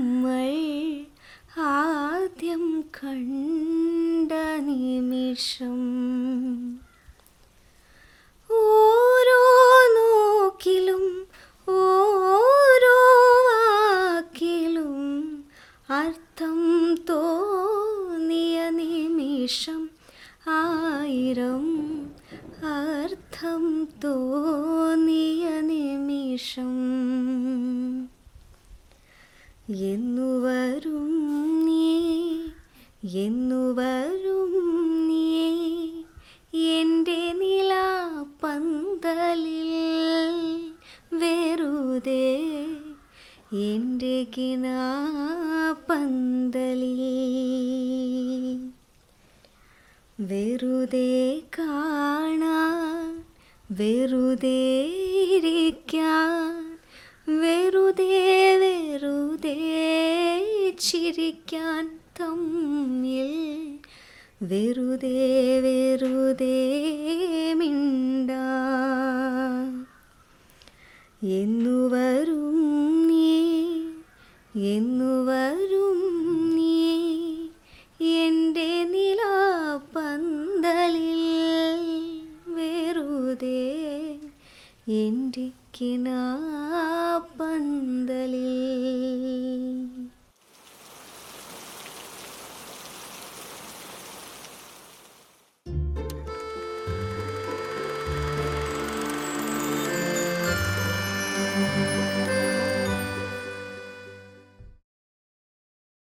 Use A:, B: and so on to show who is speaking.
A: നമ്മൾ ആദ്യം കണ്ട നിമിഷം ഓരോ നോക്കിലും ഓരോ വാക്കിലും അർത്ഥം തോന്നിയ നിമിഷം ആയിരം അർത്ഥം തോന്നിയ നിമിഷം എന്നു വരും നീ എന്നു വരും നീ എന്റെ പന്തലിൽ വെറുതെ എന്റെ കിനാപ്പന്തലിൽ വെറുതെ കാണാൻ വെറുതെ ഇരിക്കാൻ ചിരിക്കാൻ തമ്മിൽ വെറുതെ വെറുതെ മിണ്ട. എന്നു വരും നീ എന്നു വരും നീ എന്റെ പന്തലിൽ വെറുതെ എന്റെ കിനാപ്പന്തലിൽ